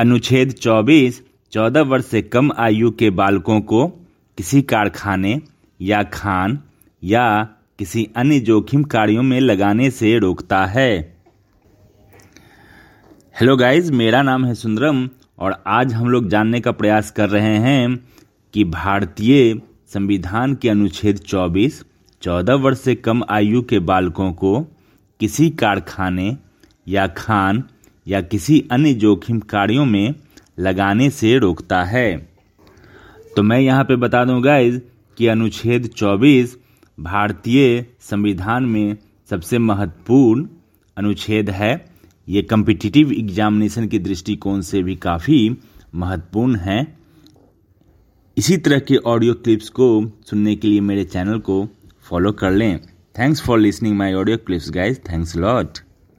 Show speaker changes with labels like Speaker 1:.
Speaker 1: अनुच्छेद 24 14 वर्ष से कम आयु के बालकों को किसी कारखाने या खान या किसी अन्य जोखिम कार्यों में लगाने से रोकता है। हेलो गाइस, मेरा नाम है सुंदरम और आज हम लोग जानने का प्रयास कर रहे हैं कि भारतीय संविधान के अनुच्छेद 24 14 वर्ष से कम आयु के बालकों को किसी कारखाने या खान या किसी अन्य जोखिम कार्यों में लगाने से रोकता है। तो मैं यहाँ पे बता दूँ गाइज़ कि अनुच्छेद 24 भारतीय संविधान में सबसे महत्वपूर्ण अनुच्छेद है। ये कम्पिटिटिव एग्जामिनेशन के दृष्टिकोण से भी काफ़ी महत्वपूर्ण है। इसी तरह के ऑडियो क्लिप्स को सुनने के लिए मेरे चैनल को फॉलो कर लें। Thanks for listening my audio clips guys thanks lot